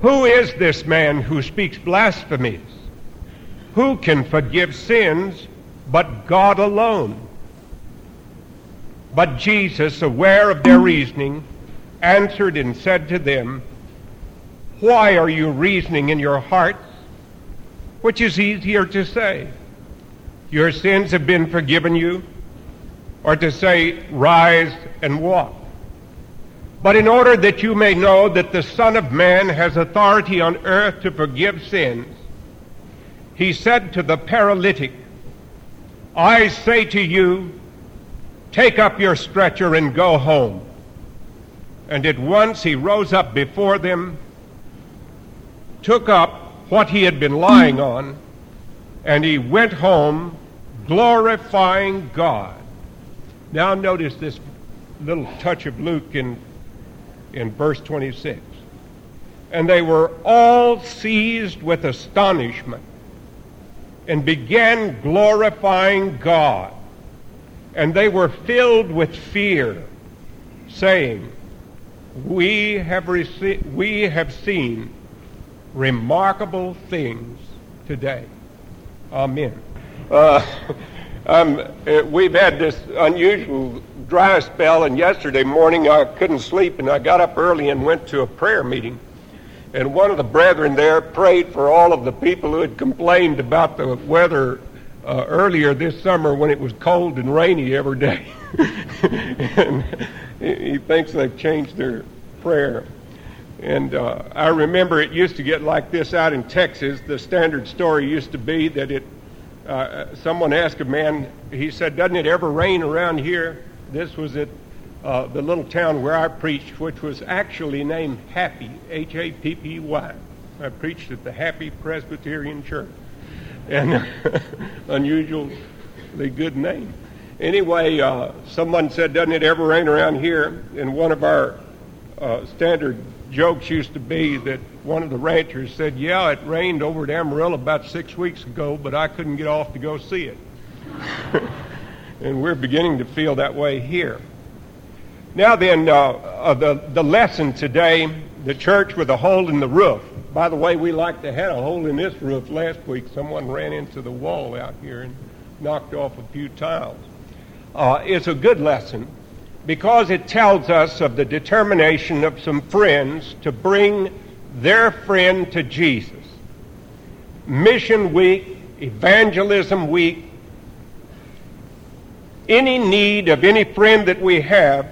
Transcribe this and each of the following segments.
Who is this man who speaks blasphemies? Who can forgive sins but God alone? But Jesus, aware of their reasoning, answered and said to them, Why are you reasoning in your hearts? Which is easier to say, Your sins have been forgiven you, or to say, Rise and walk. But in order that you may know that the Son of Man has authority on earth to forgive sins, he said to the paralytic, I say to you, take up your stretcher and go home. And at once he rose up before them, took up what he had been lying on, and he went home glorifying God. Now notice this little touch of Luke in in verse 26. And they were all seized with astonishment and began glorifying God. And they were filled with fear, saying, We have, rece- we have seen remarkable things today. Amen. Uh, um, uh, we've had this unusual dry spell, and yesterday morning I couldn't sleep, and I got up early and went to a prayer meeting. And one of the brethren there prayed for all of the people who had complained about the weather uh, earlier this summer when it was cold and rainy every day. and he thinks they've changed their prayer. And uh, I remember it used to get like this out in Texas. The standard story used to be that it. Uh, someone asked a man. He said, "Doesn't it ever rain around here?" This was at uh, the little town where I preached, which was actually named Happy, H A P P Y. I preached at the Happy Presbyterian Church. And unusually good name. Anyway, uh, someone said, Doesn't it ever rain around here? And one of our uh, standard jokes used to be that one of the ranchers said, Yeah, it rained over at Amarillo about six weeks ago, but I couldn't get off to go see it. and we're beginning to feel that way here. Now then, uh, uh, the, the lesson today, the church with a hole in the roof. By the way, we like to had a hole in this roof last week. Someone ran into the wall out here and knocked off a few tiles. Uh, it's a good lesson because it tells us of the determination of some friends to bring their friend to Jesus. Mission Week, Evangelism Week, any need of any friend that we have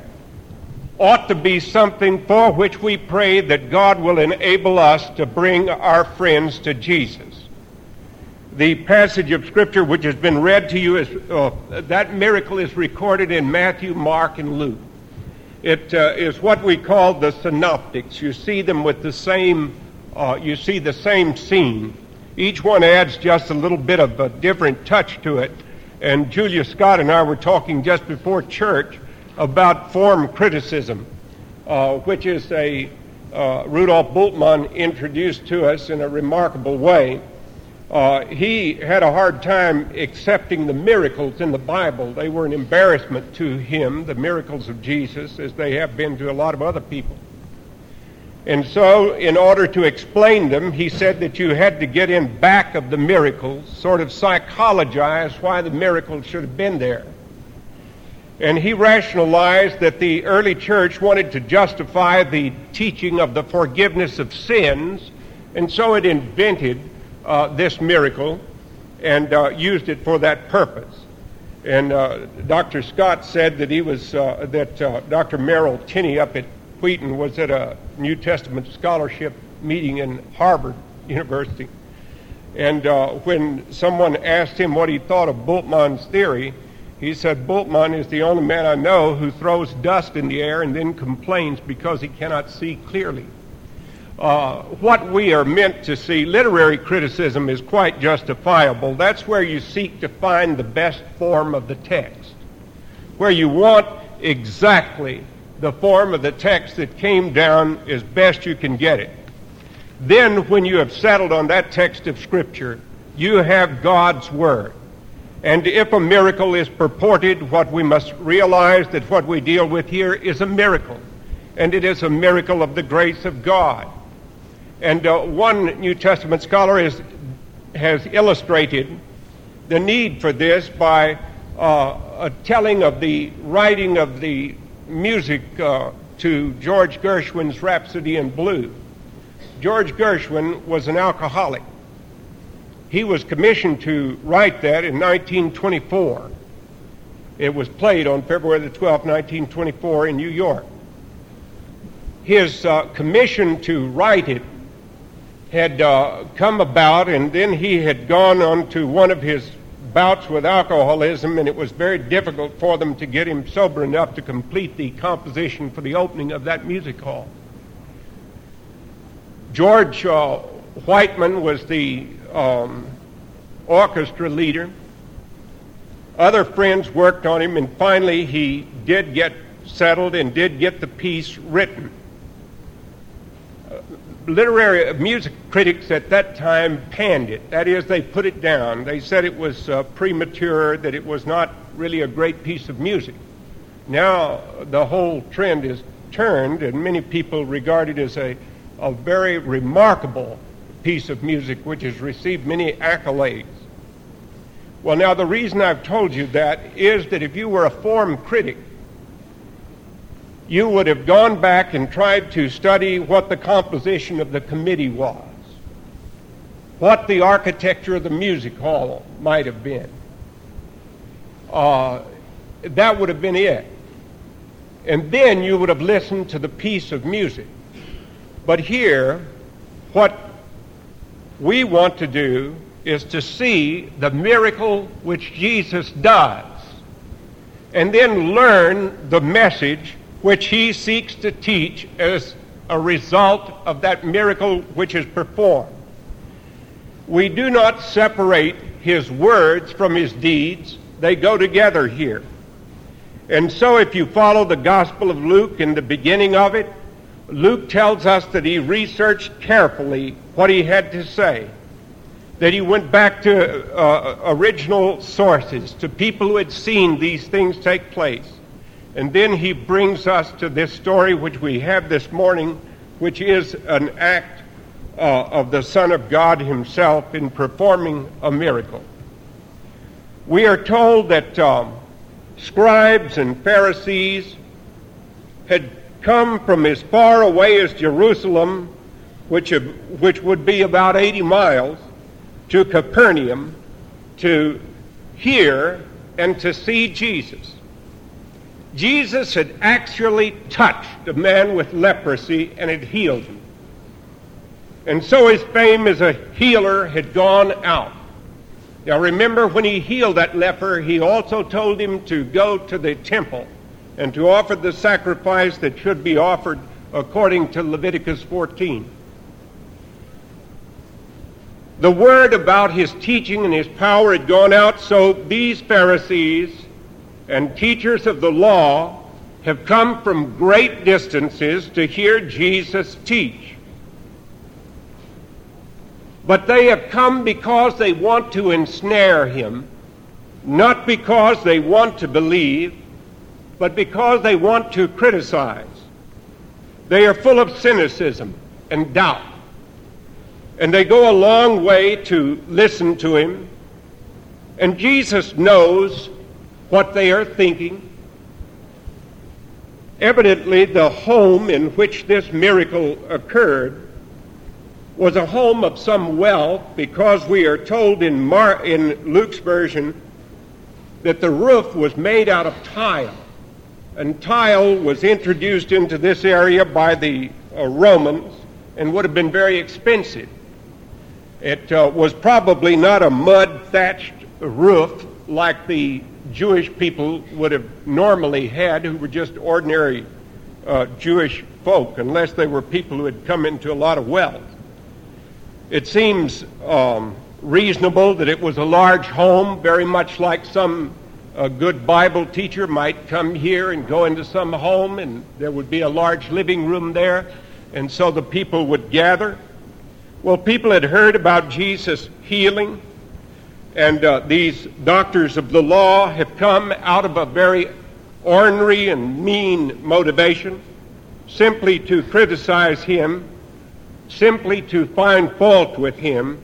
ought to be something for which we pray that God will enable us to bring our friends to Jesus. The passage of Scripture which has been read to you is uh, that miracle is recorded in Matthew, Mark, and Luke. It uh, is what we call the synoptics. You see them with the same, uh, you see the same scene. Each one adds just a little bit of a different touch to it. And Julia Scott and I were talking just before church about form criticism, uh, which is a uh, Rudolf Bultmann introduced to us in a remarkable way. Uh, he had a hard time accepting the miracles in the Bible. They were an embarrassment to him, the miracles of Jesus, as they have been to a lot of other people. And so, in order to explain them, he said that you had to get in back of the miracles, sort of psychologize why the miracles should have been there. And he rationalized that the early church wanted to justify the teaching of the forgiveness of sins, and so it invented uh, this miracle and uh, used it for that purpose. And uh, Dr. Scott said that he was uh, that uh, Dr. Merrill Tenney up at Wheaton was at a New Testament scholarship meeting in Harvard University. And uh, when someone asked him what he thought of Bultmann's theory, he said, Bultmann is the only man I know who throws dust in the air and then complains because he cannot see clearly. Uh, what we are meant to see, literary criticism is quite justifiable. That's where you seek to find the best form of the text, where you want exactly the form of the text that came down as best you can get it. Then, when you have settled on that text of Scripture, you have God's Word. And if a miracle is purported, what we must realize that what we deal with here is a miracle. And it is a miracle of the grace of God. And uh, one New Testament scholar is, has illustrated the need for this by uh, a telling of the writing of the music uh, to George Gershwin's Rhapsody in Blue. George Gershwin was an alcoholic. He was commissioned to write that in 1924. It was played on February the 12th, 1924, in New York. His uh, commission to write it had uh, come about, and then he had gone on to one of his bouts with alcoholism, and it was very difficult for them to get him sober enough to complete the composition for the opening of that music hall. George uh, Whiteman was the um, orchestra leader. Other friends worked on him, and finally he did get settled and did get the piece written literary music critics at that time panned it. That is, they put it down. They said it was uh, premature, that it was not really a great piece of music. Now the whole trend is turned, and many people regard it as a, a very remarkable piece of music which has received many accolades. Well, now the reason I've told you that is that if you were a form critic, you would have gone back and tried to study what the composition of the committee was, what the architecture of the music hall might have been. Uh, that would have been it. And then you would have listened to the piece of music. But here, what we want to do is to see the miracle which Jesus does, and then learn the message which he seeks to teach as a result of that miracle which is performed. We do not separate his words from his deeds, they go together here. And so, if you follow the Gospel of Luke in the beginning of it, Luke tells us that he researched carefully what he had to say, that he went back to uh, original sources, to people who had seen these things take place. And then he brings us to this story which we have this morning, which is an act uh, of the Son of God himself in performing a miracle. We are told that um, scribes and Pharisees had come from as far away as Jerusalem, which, which would be about 80 miles, to Capernaum to hear and to see Jesus. Jesus had actually touched a man with leprosy and had healed him. And so his fame as a healer had gone out. Now remember, when he healed that leper, he also told him to go to the temple and to offer the sacrifice that should be offered according to Leviticus 14. The word about his teaching and his power had gone out, so these Pharisees and teachers of the law have come from great distances to hear Jesus teach. But they have come because they want to ensnare him, not because they want to believe, but because they want to criticize. They are full of cynicism and doubt. And they go a long way to listen to him. And Jesus knows what they are thinking. Evidently, the home in which this miracle occurred was a home of some wealth because we are told in, Mar- in Luke's version that the roof was made out of tile. And tile was introduced into this area by the uh, Romans and would have been very expensive. It uh, was probably not a mud thatched roof like the Jewish people would have normally had, who were just ordinary uh, Jewish folk, unless they were people who had come into a lot of wealth. It seems um, reasonable that it was a large home, very much like some a good Bible teacher might come here and go into some home, and there would be a large living room there, and so the people would gather. Well, people had heard about Jesus healing and uh, these doctors of the law have come out of a very ornery and mean motivation simply to criticize him simply to find fault with him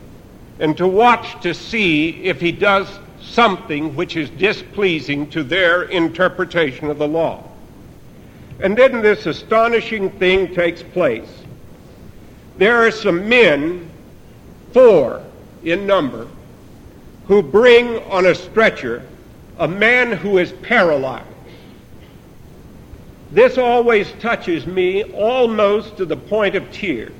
and to watch to see if he does something which is displeasing to their interpretation of the law. And then this astonishing thing takes place. There are some men, four in number, who bring on a stretcher a man who is paralyzed. This always touches me almost to the point of tears.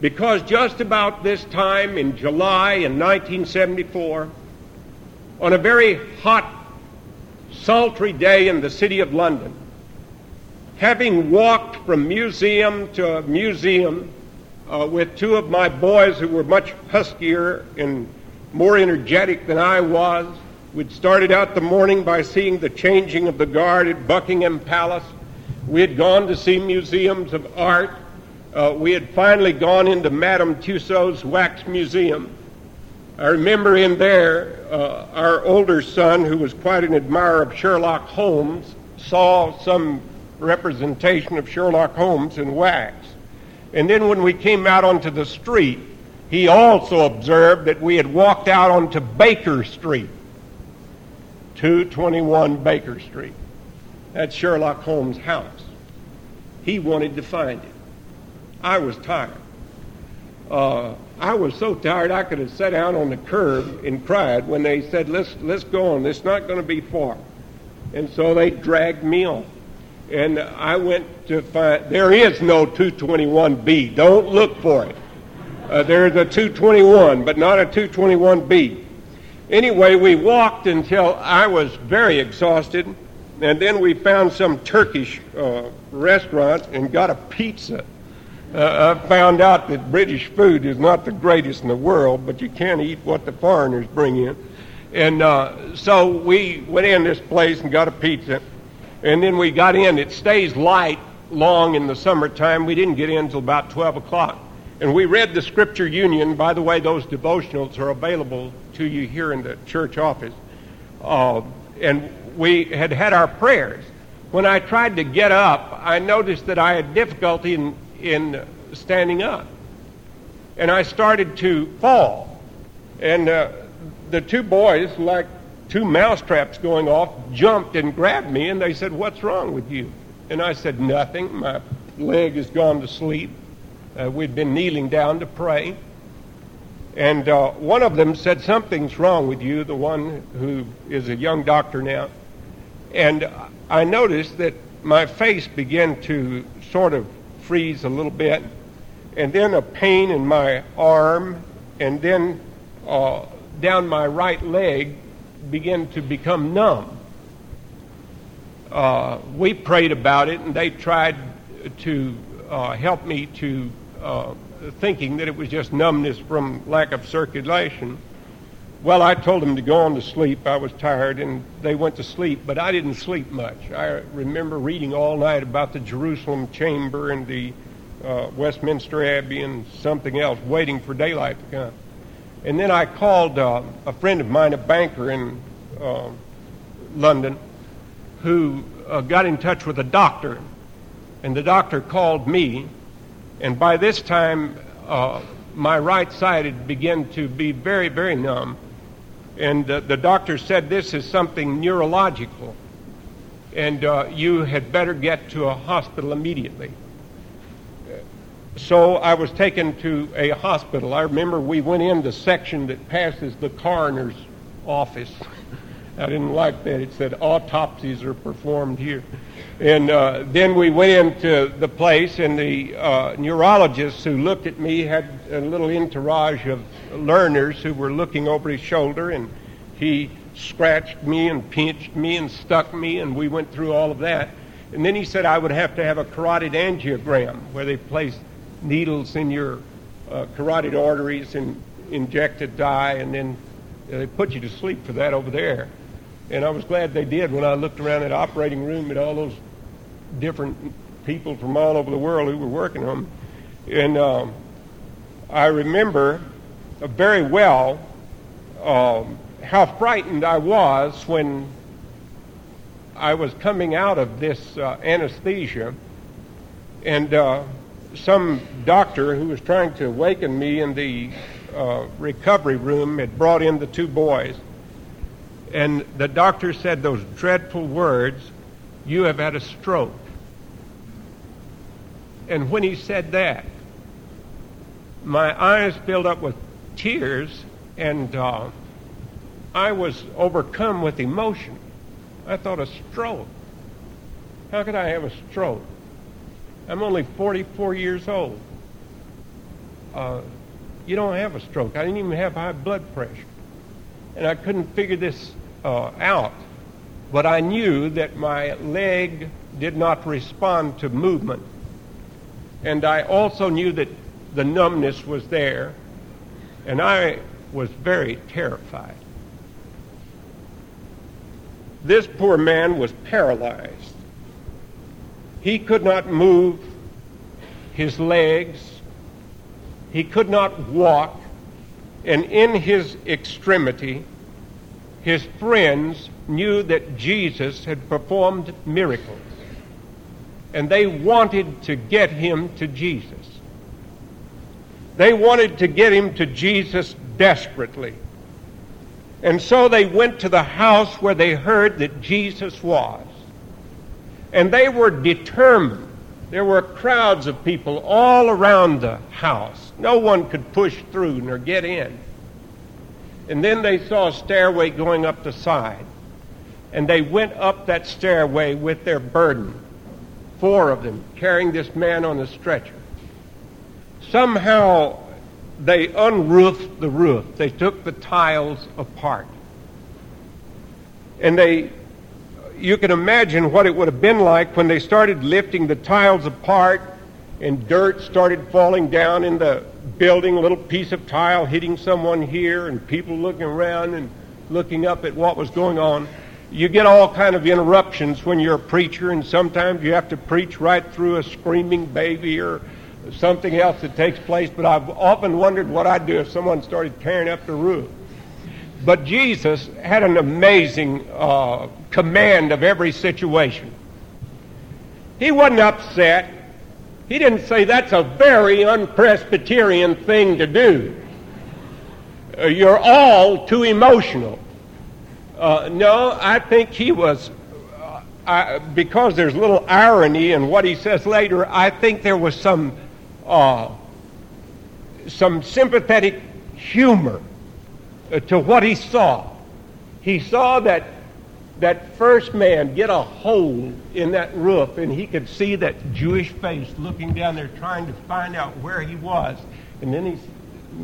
Because just about this time in July in 1974, on a very hot, sultry day in the city of London, having walked from museum to museum uh, with two of my boys who were much huskier and more energetic than I was, we'd started out the morning by seeing the changing of the guard at Buckingham Palace. We had gone to see museums of art uh, we had finally gone into Madame Tussaud's Wax Museum. I remember in there, uh, our older son, who was quite an admirer of Sherlock Holmes, saw some representation of Sherlock Holmes in wax. And then when we came out onto the street, he also observed that we had walked out onto Baker Street, 221 Baker Street. That's Sherlock Holmes' house. He wanted to find it. I was tired. Uh, I was so tired I could have sat down on the curb and cried when they said, let's, let's go on. It's not going to be far. And so they dragged me on. And I went to find, there is no 221B. Don't look for it. Uh, there's a 221, but not a 221B. Anyway, we walked until I was very exhausted, and then we found some Turkish uh, restaurant and got a pizza uh, I found out that British food is not the greatest in the world, but you can't eat what the foreigners bring in. And uh, so we went in this place and got a pizza. And then we got in. It stays light long in the summertime. We didn't get in until about 12 o'clock. And we read the Scripture Union. By the way, those devotionals are available to you here in the church office. Uh, and we had had our prayers. When I tried to get up, I noticed that I had difficulty in in standing up. And I started to fall. And uh, the two boys, like two mousetraps going off, jumped and grabbed me, and they said, What's wrong with you? And I said, Nothing. My leg has gone to sleep. Uh, we'd been kneeling down to pray. And uh, one of them said, Something's wrong with you, the one who is a young doctor now. And I noticed that my face began to sort of freeze a little bit, and then a pain in my arm, and then uh, down my right leg began to become numb. Uh, we prayed about it, and they tried to uh, help me to uh, thinking that it was just numbness from lack of circulation. Well, I told them to go on to sleep. I was tired, and they went to sleep, but I didn't sleep much. I remember reading all night about the Jerusalem chamber and the uh, Westminster Abbey and something else, waiting for daylight to come. And then I called uh, a friend of mine, a banker in uh, London, who uh, got in touch with a doctor, and the doctor called me, and by this time, uh, my right side had begun to be very, very numb and uh, the doctor said this is something neurological, and uh, you had better get to a hospital immediately. So I was taken to a hospital. I remember we went in the section that passes the coroner's office. I didn't like that. It said autopsies are performed here. And uh, then we went into the place, and the uh, neurologist who looked at me had a little entourage of learners who were looking over his shoulder, and he scratched me and pinched me and stuck me, and we went through all of that. And then he said I would have to have a carotid angiogram where they place needles in your uh, carotid arteries and inject a dye, and then they put you to sleep for that over there. And I was glad they did when I looked around that operating room at all those different people from all over the world who were working on them. And um, I remember very well um, how frightened I was when I was coming out of this uh, anesthesia. And uh, some doctor who was trying to awaken me in the uh, recovery room had brought in the two boys. And the doctor said those dreadful words, You have had a stroke. And when he said that, my eyes filled up with tears, and uh, I was overcome with emotion. I thought, a stroke. How could I have a stroke? I'm only 44 years old. Uh, you don't have a stroke. I didn't even have high blood pressure. And I couldn't figure this uh, out. But I knew that my leg did not respond to movement. And I also knew that the numbness was there. And I was very terrified. This poor man was paralyzed. He could not move his legs. He could not walk. And in his extremity, his friends knew that Jesus had performed miracles. And they wanted to get him to Jesus. They wanted to get him to Jesus desperately. And so they went to the house where they heard that Jesus was. And they were determined. There were crowds of people all around the house. No one could push through nor get in. And then they saw a stairway going up the side. And they went up that stairway with their burden, four of them, carrying this man on a stretcher. Somehow they unroofed the roof. They took the tiles apart. And they you can imagine what it would have been like when they started lifting the tiles apart and dirt started falling down in the building, a little piece of tile hitting someone here and people looking around and looking up at what was going on. You get all kind of interruptions when you're a preacher and sometimes you have to preach right through a screaming baby or something else that takes place, but I've often wondered what I'd do if someone started tearing up the roof. But Jesus had an amazing uh, command of every situation. He wasn't upset. He didn't say that's a very unpresbyterian thing to do. Uh, you're all too emotional. Uh, no, I think he was, uh, I, because there's little irony in what he says later, I think there was some, uh, some sympathetic humor uh, to what he saw. He saw that that first man get a hole in that roof and he could see that Jewish face looking down there trying to find out where he was. And then he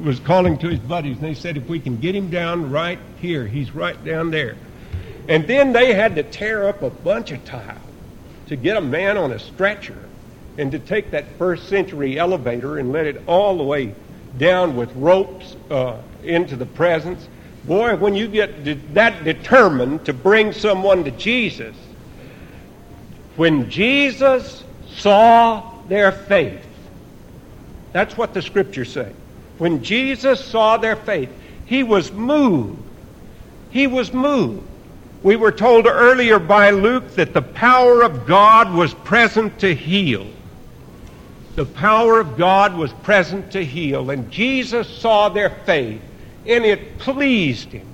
was calling to his buddies and they said, if we can get him down right here, he's right down there. And then they had to tear up a bunch of tile to get a man on a stretcher and to take that first century elevator and let it all the way down with ropes uh, into the presence. Boy, when you get that determined to bring someone to Jesus, when Jesus saw their faith, that's what the scriptures say. When Jesus saw their faith, he was moved. He was moved. We were told earlier by Luke that the power of God was present to heal. The power of God was present to heal, and Jesus saw their faith and it pleased him.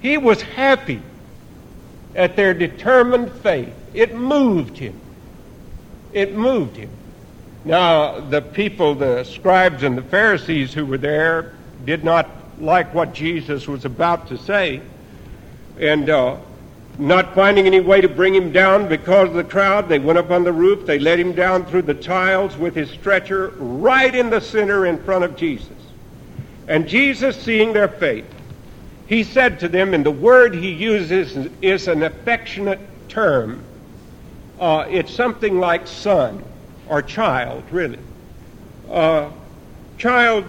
He was happy at their determined faith. It moved him. It moved him. Now, the people, the scribes and the Pharisees who were there, did not like what Jesus was about to say. And uh, not finding any way to bring him down because of the crowd, they went up on the roof. They let him down through the tiles with his stretcher right in the center in front of Jesus. And Jesus, seeing their faith, he said to them, and the word he uses is an affectionate term. Uh, it's something like son or child, really. Uh, child,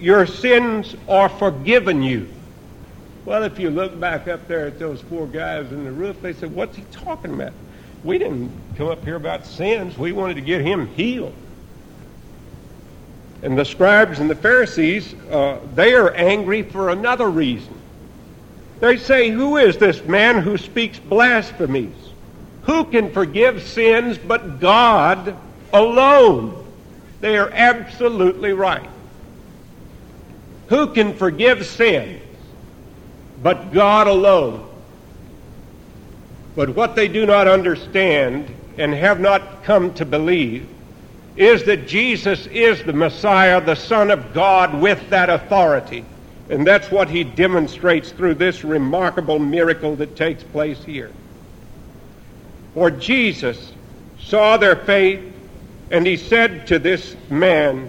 your sins are forgiven you. Well, if you look back up there at those four guys in the roof, they said, What's he talking about? We didn't come up here about sins. We wanted to get him healed. And the scribes and the Pharisees, uh, they are angry for another reason. They say, Who is this man who speaks blasphemies? Who can forgive sins but God alone? They are absolutely right. Who can forgive sins but God alone? But what they do not understand and have not come to believe is that Jesus is the Messiah, the Son of God, with that authority. And that's what he demonstrates through this remarkable miracle that takes place here. For Jesus saw their faith, and he said to this man,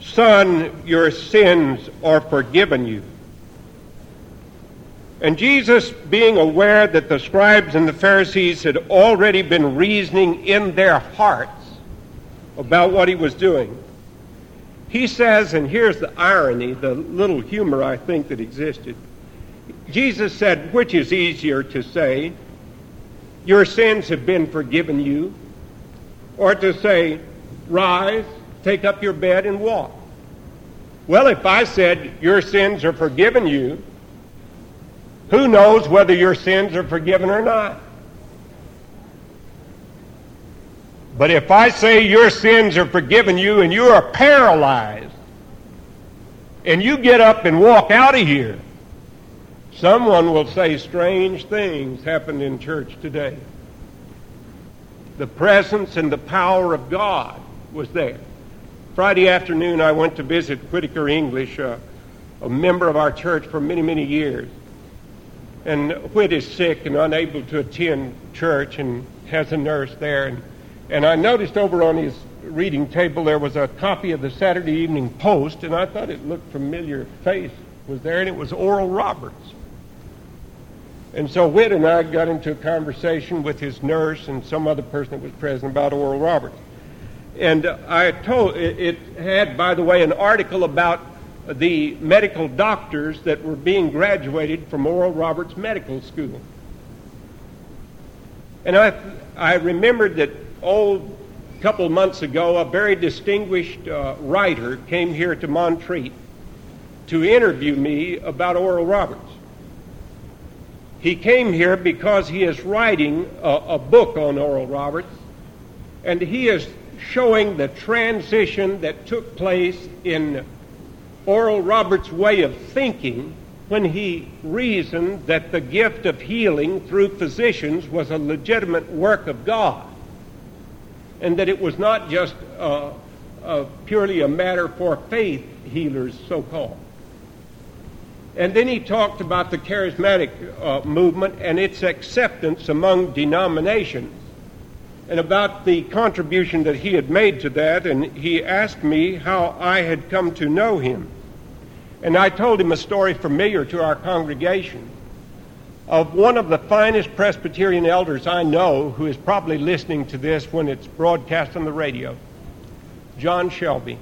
Son, your sins are forgiven you. And Jesus, being aware that the scribes and the Pharisees had already been reasoning in their hearts about what he was doing, he says, and here's the irony, the little humor I think that existed. Jesus said, which is easier to say, your sins have been forgiven you, or to say, rise, take up your bed and walk. Well, if I said, your sins are forgiven you, who knows whether your sins are forgiven or not? But if I say your sins are forgiven you and you are paralyzed, and you get up and walk out of here, someone will say strange things happened in church today. The presence and the power of God was there. Friday afternoon, I went to visit Whitaker English, uh, a member of our church for many, many years. And Whit is sick and unable to attend church and has a nurse there. And and I noticed over on his reading table there was a copy of the Saturday Evening Post, and I thought it looked familiar. Face was there, and it was Oral Roberts. And so Whit and I got into a conversation with his nurse and some other person that was present about Oral Roberts. And I told it had, by the way, an article about the medical doctors that were being graduated from Oral Roberts Medical School. And I, I remembered that oh, a couple months ago, a very distinguished uh, writer came here to Montreat to interview me about Oral Roberts. He came here because he is writing a, a book on Oral Roberts, and he is showing the transition that took place in Oral Roberts' way of thinking when he reasoned that the gift of healing through physicians was a legitimate work of God and that it was not just uh, uh, purely a matter for faith healers, so called. And then he talked about the charismatic uh, movement and its acceptance among denominations and about the contribution that he had made to that. And he asked me how I had come to know him. And I told him a story familiar to our congregation of one of the finest Presbyterian elders I know who is probably listening to this when it's broadcast on the radio, John Shelby.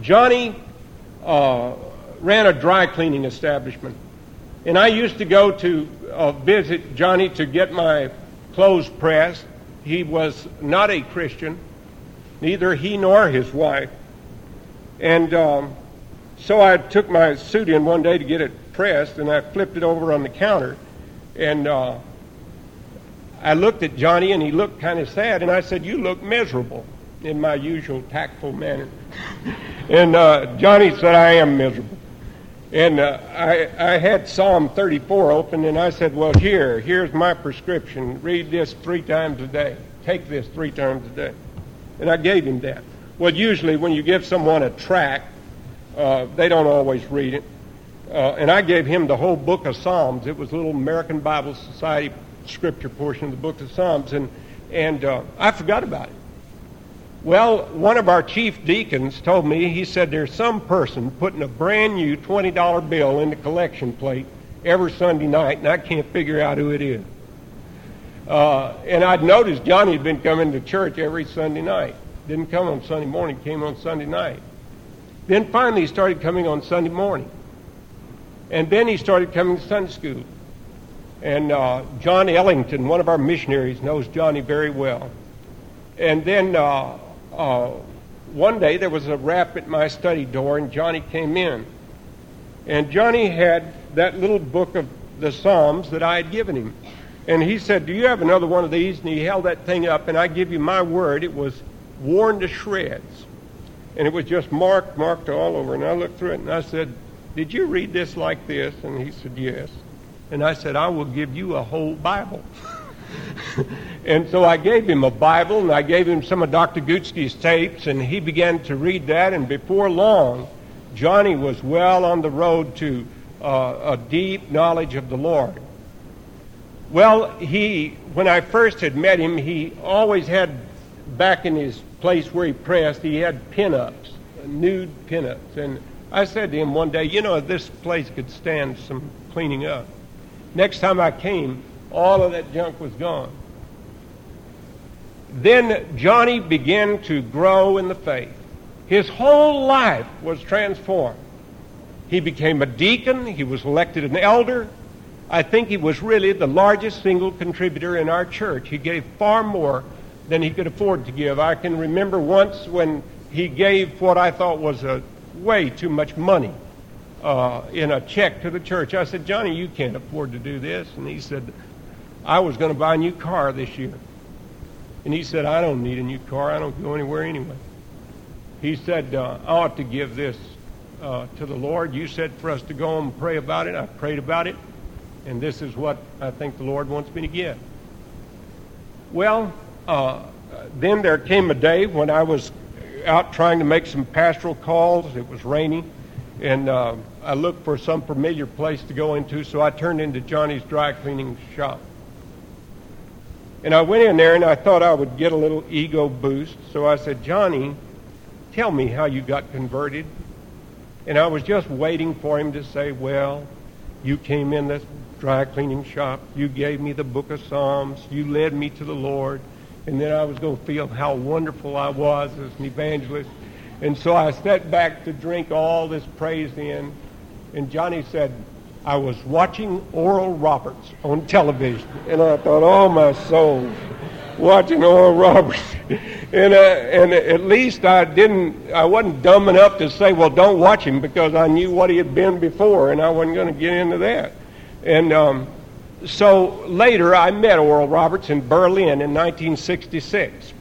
Johnny uh, ran a dry cleaning establishment. And I used to go to uh, visit Johnny to get my clothes pressed. He was not a Christian, neither he nor his wife. And um, so I took my suit in one day to get it pressed, and I flipped it over on the counter. And uh, I looked at Johnny, and he looked kind of sad. And I said, You look miserable, in my usual tactful manner. and uh, Johnny said, I am miserable. And uh, I, I had Psalm 34 open, and I said, Well, here, here's my prescription. Read this three times a day. Take this three times a day. And I gave him that. Well, usually when you give someone a tract, uh, they don't always read it. Uh, and I gave him the whole book of Psalms. It was a little American Bible Society scripture portion of the book of Psalms, and, and uh, I forgot about it. Well, one of our chief deacons told me, he said, there's some person putting a brand new $20 bill in the collection plate every Sunday night, and I can't figure out who it is. Uh, and I'd noticed Johnny had been coming to church every Sunday night. Didn't come on Sunday morning, came on Sunday night. Then finally he started coming on Sunday morning. And then he started coming to Sunday school. And uh, John Ellington, one of our missionaries, knows Johnny very well. And then uh, uh, one day there was a rap at my study door, and Johnny came in. And Johnny had that little book of the Psalms that I had given him. And he said, Do you have another one of these? And he held that thing up, and I give you my word, it was worn to shreds. And it was just marked, marked all over. And I looked through it and I said, Did you read this like this? And he said, Yes. And I said, I will give you a whole Bible. and so I gave him a Bible and I gave him some of Dr. Gutsky's tapes, and he began to read that. And before long, Johnny was well on the road to uh, a deep knowledge of the Lord. Well, he, when I first had met him, he always had back in his place where he pressed, he had pinups, nude pinups. And I said to him one day, you know, this place could stand some cleaning up. Next time I came, all of that junk was gone. Then Johnny began to grow in the faith. His whole life was transformed. He became a deacon. He was elected an elder. I think he was really the largest single contributor in our church. He gave far more than he could afford to give. I can remember once when he gave what I thought was a way too much money uh, in a check to the church. I said, Johnny, you can't afford to do this. And he said, I was going to buy a new car this year. And he said, I don't need a new car. I don't go anywhere anyway. He said, uh, I ought to give this uh, to the Lord. You said for us to go and pray about it. I prayed about it. And this is what I think the Lord wants me to give. Well, uh, then there came a day when I was out trying to make some pastoral calls. It was raining. And uh, I looked for some familiar place to go into, so I turned into Johnny's dry cleaning shop. And I went in there and I thought I would get a little ego boost. So I said, Johnny, tell me how you got converted. And I was just waiting for him to say, well, you came in this dry cleaning shop. You gave me the book of Psalms. You led me to the Lord. And then I was going to feel how wonderful I was as an evangelist. And so I sat back to drink all this praise in. And Johnny said, I was watching Oral Roberts on television, and I thought, oh, my soul, watching Oral Roberts. and, uh, and at least I didn't, I wasn't dumb enough to say, well, don't watch him because I knew what he had been before, and I wasn't going to get into that. And um, so later I met Oral Roberts in Berlin in 1966.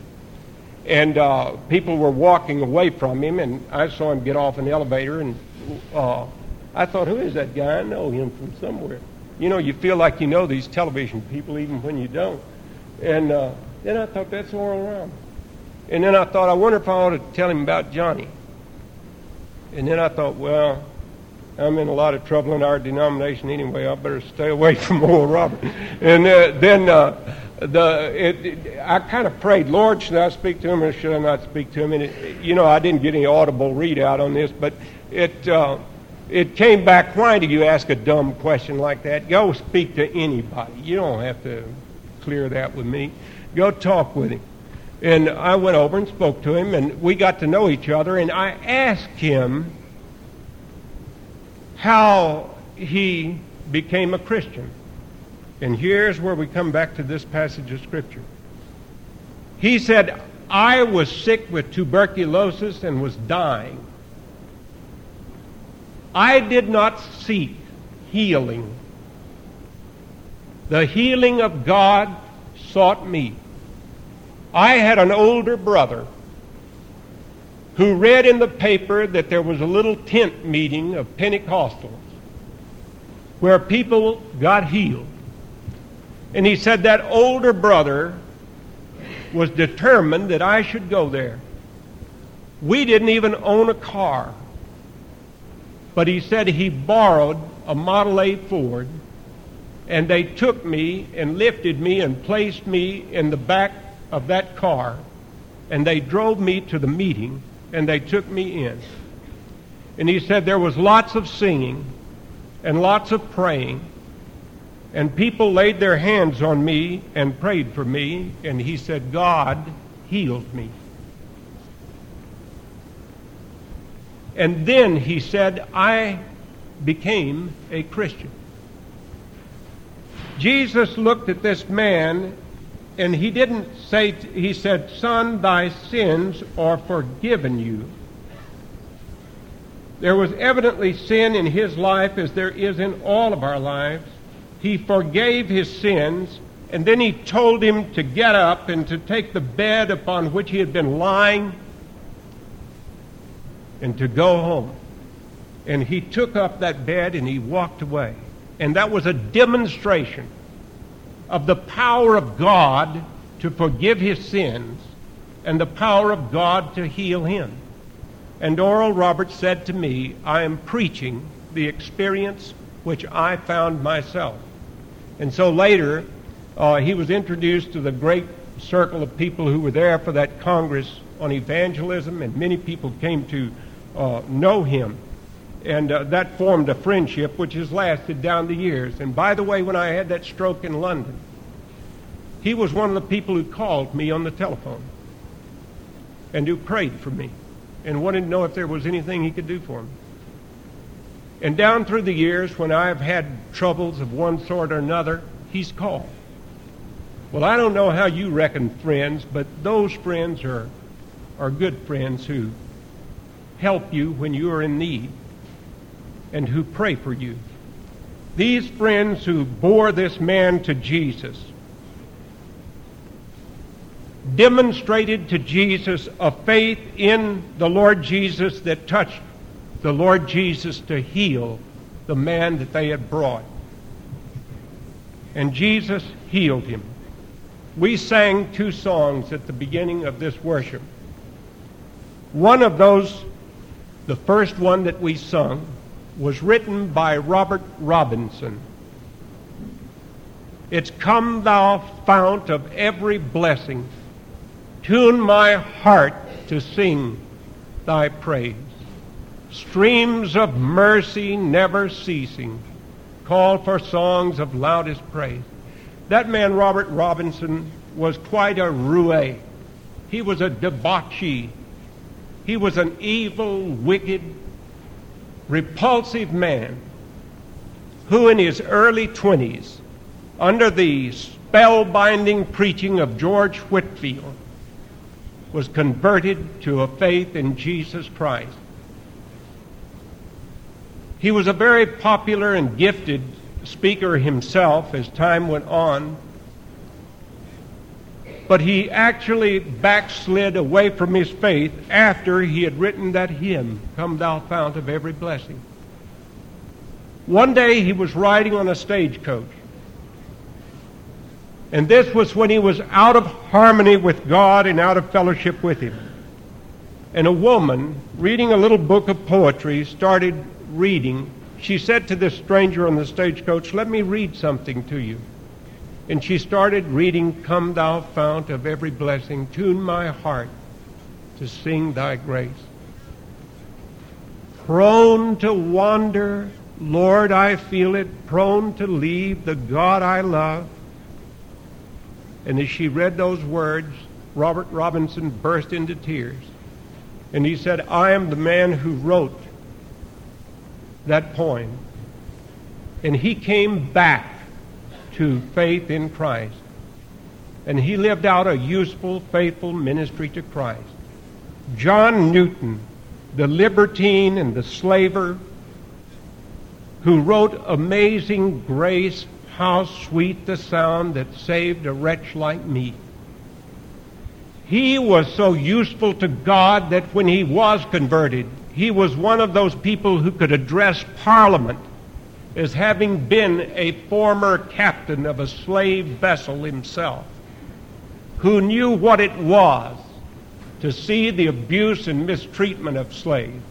And uh, people were walking away from him, and I saw him get off an elevator and uh, I thought, who is that guy? I know him from somewhere. You know, you feel like you know these television people even when you don't. And uh, then I thought, that's Oral Roberts. And then I thought, I wonder if I ought to tell him about Johnny. And then I thought, well, I'm in a lot of trouble in our denomination anyway. I better stay away from Oral Roberts. And uh, then uh, the it, it, I kind of prayed, Lord, should I speak to him or should I not speak to him? And it, you know, I didn't get any audible readout on this, but it uh, it came back, why do you ask a dumb question like that? Go speak to anybody. You don't have to clear that with me. Go talk with him. And I went over and spoke to him, and we got to know each other, and I asked him how he became a Christian. And here's where we come back to this passage of Scripture. He said, I was sick with tuberculosis and was dying. I did not seek healing. The healing of God sought me. I had an older brother who read in the paper that there was a little tent meeting of Pentecostals where people got healed. And he said that older brother was determined that I should go there. We didn't even own a car. But he said he borrowed a Model A Ford, and they took me and lifted me and placed me in the back of that car, and they drove me to the meeting, and they took me in. And he said there was lots of singing and lots of praying, and people laid their hands on me and prayed for me, and he said, God healed me. And then he said, I became a Christian. Jesus looked at this man and he didn't say, he said, Son, thy sins are forgiven you. There was evidently sin in his life as there is in all of our lives. He forgave his sins And then he told him to get up and to take the bed upon which he had been lying and to go home. And he took up that bed and he walked away. And that was a demonstration of the power of God to forgive his sins and the power of God to heal him. And Oral Roberts said to me, I am preaching the experience which I found myself. And so later, uh, he was introduced to the great circle of people who were there for that Congress on evangelism, and many people came to uh, know him. And uh, that formed a friendship which has lasted down the years. And by the way, when I had that stroke in London, he was one of the people who called me on the telephone and who prayed for me and wanted to know if there was anything he could do for me. And down through the years, when I've had troubles of one sort or another, he's called. Well, I don't know how you reckon friends, but those friends are, are good friends who help you when you are in need and who pray for you. These friends who bore this man to Jesus demonstrated to Jesus a faith in the Lord Jesus that touched the Lord Jesus to heal the man that they had brought. And Jesus healed him. We sang two songs at the beginning of this worship. One of those, the first one that we sung, was written by Robert Robinson. It's Come Thou Fount of Every Blessing, tune my heart to sing thy praise. Streams of mercy never ceasing, call for songs of loudest praise. That man, Robert Robinson, was quite a roue. He was a debauchee. He was an evil, wicked, repulsive man who, in his early 20s, under the spellbinding preaching of George Whitefield, was converted to a faith in Jesus Christ. He was a very popular and gifted speaker himself as time went on, but he actually backslid away from his faith after he had written that hymn, Come Thou Fount of Every Blessing. One day he was riding on a stagecoach. And this was when he was out of harmony with God and out of fellowship with Him. And a woman, reading a little book of poetry, started reading she said to this stranger on the stagecoach, Let me read something to you. And she started reading, Come, thou fount of every blessing, tune my heart to sing thy grace. Prone to wander, Lord, I feel it, prone to leave the God I love. And as she read those words, Robert Robinson burst into tears. And he said, I am the man who wrote that poem. And he came back to faith in Christ. And he lived out a useful, faithful ministry to Christ. John Newton, the libertine and the slaver, who wrote Amazing Grace, how sweet the sound that saved a wretch like me. He was so useful to God that when he was converted, he was one of those people who could address Parliament as having been a former captain of a slave vessel himself, who knew what it was to see the abuse and mistreatment of slaves.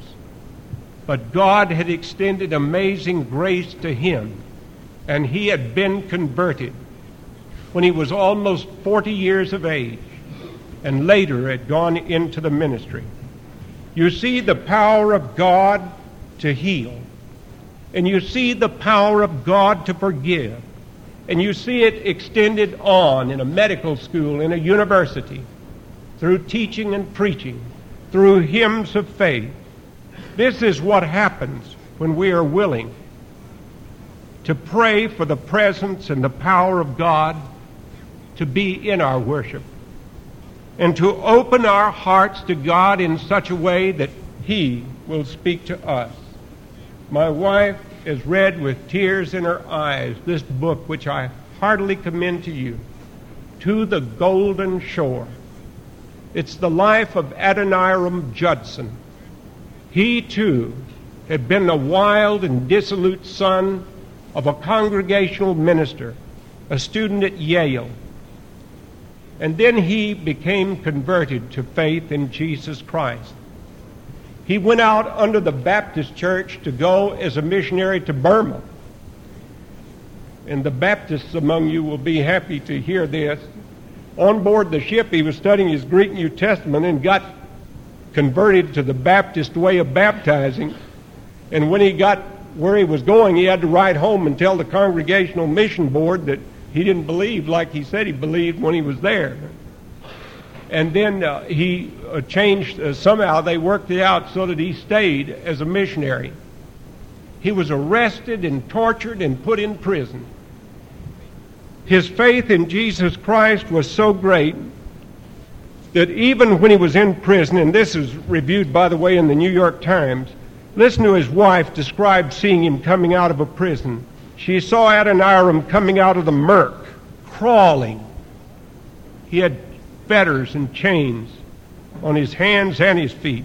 But God had extended amazing grace to him, and he had been converted when he was almost 40 years of age, and later had gone into the ministry. You see the power of God to heal. And you see the power of God to forgive. And you see it extended on in a medical school, in a university, through teaching and preaching, through hymns of faith. This is what happens when we are willing to pray for the presence and the power of God to be in our worship and to open our hearts to God in such a way that He will speak to us. My wife has read with tears in her eyes this book, which I heartily commend to you. to the golden shore. It's the life of Adoniram Judson. He too had been the wild and dissolute son of a congregational minister, a student at Yale. And then he became converted to faith in Jesus Christ. He went out under the Baptist church to go as a missionary to Burma. And the Baptists among you will be happy to hear this. On board the ship, he was studying his Greek New Testament and got converted to the Baptist way of baptizing. And when he got where he was going, he had to write home and tell the Congregational Mission Board that he didn't believe like he said he believed when he was there. And then uh, he uh, changed, uh, somehow they worked it out so that he stayed as a missionary. He was arrested and tortured and put in prison. His faith in Jesus Christ was so great that even when he was in prison, and this is reviewed, by the way, in the New York Times, listen to his wife describe seeing him coming out of a prison. She saw Adoniram coming out of the murk, crawling. He had fetters and chains on his hands and his feet.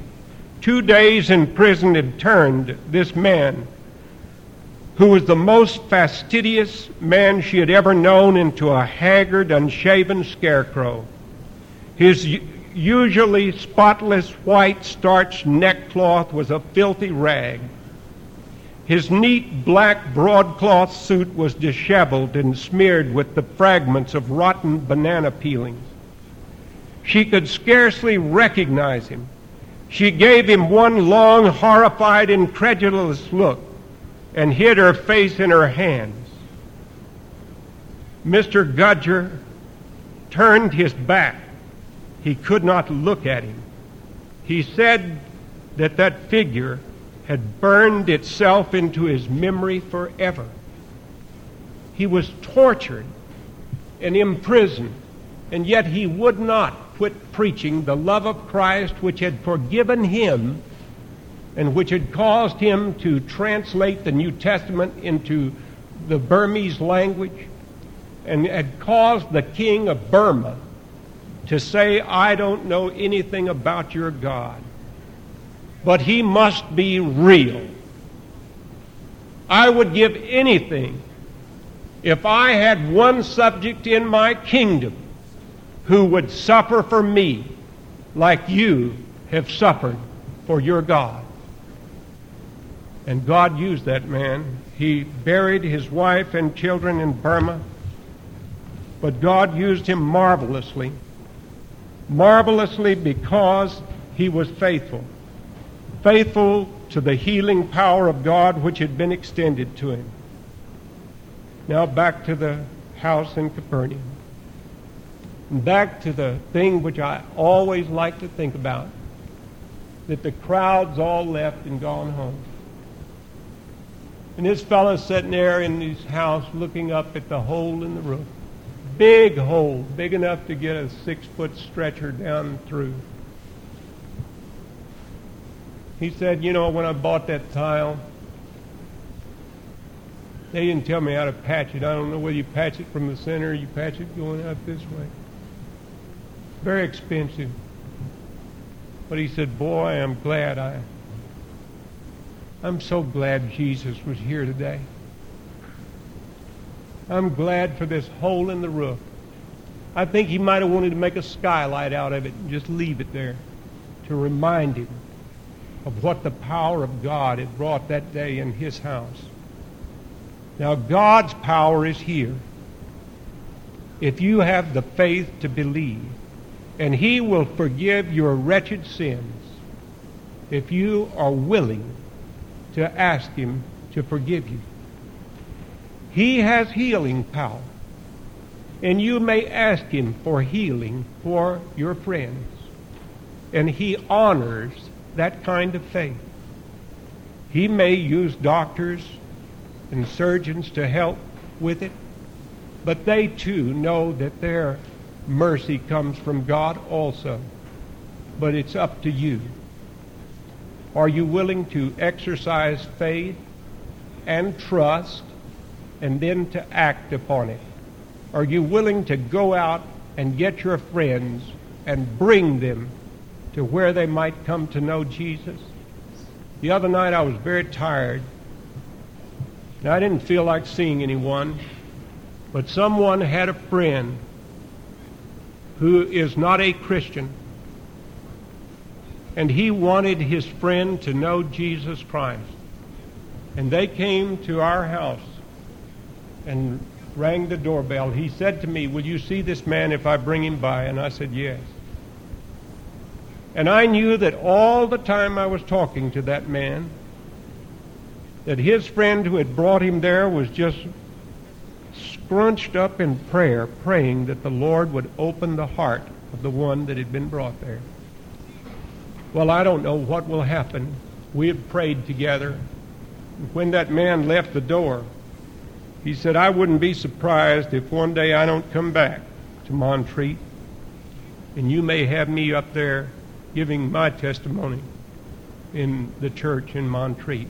Two days in prison had turned this man who was the most fastidious man she had ever known, into a haggard, unshaven scarecrow. His usually spotless white starched neckcloth was a filthy rag. His neat black broadcloth suit was disheveled and smeared with the fragments of rotten banana peelings. She could scarcely recognize him. She gave him one long, horrified, incredulous look and hid her face in her hands. Mr. Gouger turned his back. He could not look at him. He said that that figure had burned itself into his memory forever. He was tortured and imprisoned, and yet he would not quit preaching the love of Christ which had forgiven him and which had caused him to translate the New Testament into the Burmese language and had caused the king of Burma to say, I don't know anything about your God, but he must be real. I would give anything if I had one subject in my kingdom who would suffer for me like you have suffered for your God. And God used that man. He buried his wife and children in Burma. But God used him marvelously. Marvelously because he was faithful. Faithful to the healing power of God which had been extended to him. Now back to the house in Capernaum. Back to the thing which I always like to think about that the crowds all left and gone home. And this fellow's sitting there in his house looking up at the hole in the roof. Big hole, big enough to get a six foot stretcher down through. He said, You know, when I bought that tile, they didn't tell me how to patch it. I don't know whether you patch it from the center or you patch it going out this way. Very expensive. But he said, Boy, I'm glad I I'm so glad Jesus was here today. I'm glad for this hole in the roof. I think he might have wanted to make a skylight out of it and just leave it there to remind him of what the power of God had brought that day in his house. Now, God's power is here. If you have the faith to believe, and he will forgive your wretched sins if you are willing to ask Him to forgive you. He has healing power. And you may ask Him for healing for your friends. And He honors that kind of faith. He may use doctors and surgeons to help with it, but they too know that their mercy comes from God also. But it's up to you are you willing to exercise faith and trust and then to act upon it? Are you willing to go out and get your friends and bring them to where they might come to know Jesus. The other night I was very tired. And I didn't feel like seeing anyone, but someone had a friend who is not a Christian, and he wanted his friend to know Jesus Christ. And they came to our house and rang the doorbell. He said to me, Will you see this man if I bring him by? And I said, Yes. And I knew that all the time I was talking to that man, that his friend who had brought him there was just scrunched up in prayer, praying that the Lord would open the heart of the one that had been brought there. Well, I don't know what will happen. We had prayed together. When that man left the door, he said, I wouldn't be surprised if one day I don't come back to Montreat, and you may have me up there giving my testimony in the church in Montreat.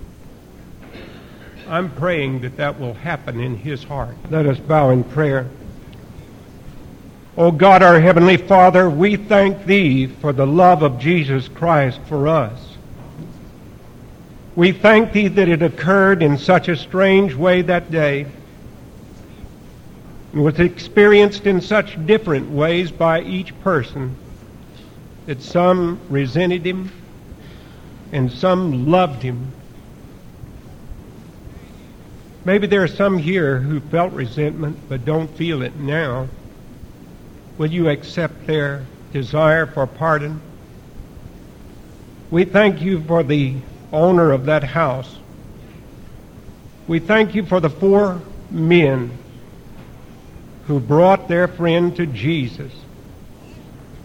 I'm praying that that will happen in his heart. Let us bow in prayer. O oh God, our Heavenly Father, we thank Thee for the love of Jesus Christ for us. We thank Thee that it occurred in such a strange way that day and was experienced in such different ways by each person that some resented him and some loved him. Maybe there are some here who felt resentment but don't feel it now. Will you accept their desire for pardon? We thank you for the owner of that house. We thank you for the four men who brought their friend to Jesus.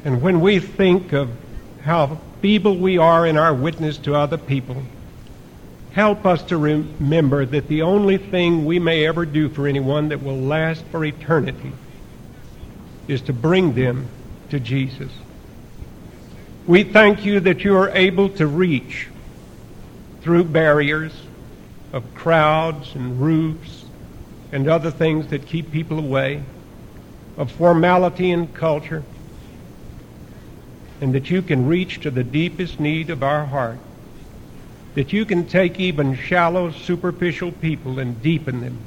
And when we think of how feeble we are in our witness to other people, help us to remember that the only thing we may ever do for anyone that will last for eternity is to bring them to Jesus. We thank you that you are able to reach through barriers of crowds and roofs and other things that keep people away, of formality and culture and that you can reach to the deepest need of our heart. That you can take even shallow, superficial people and deepen them.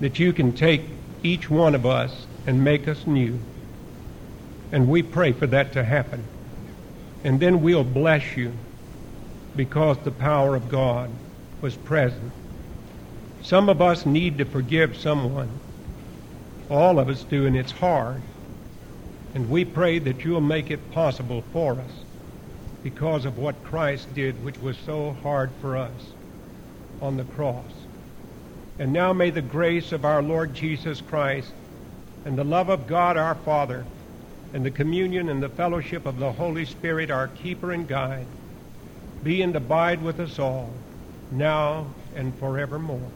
That you can take each one of us and make us new. And we pray for that to happen. And then we'll bless you because the power of God was present. Some of us need to forgive someone. All of us do, and it's hard. And we pray that you'll make it possible for us because of what Christ did, which was so hard for us on the cross. And now may the grace of our Lord Jesus Christ and the love of God our Father and the communion and the fellowship of the Holy Spirit, our keeper and guide, be and abide with us all, now and forevermore.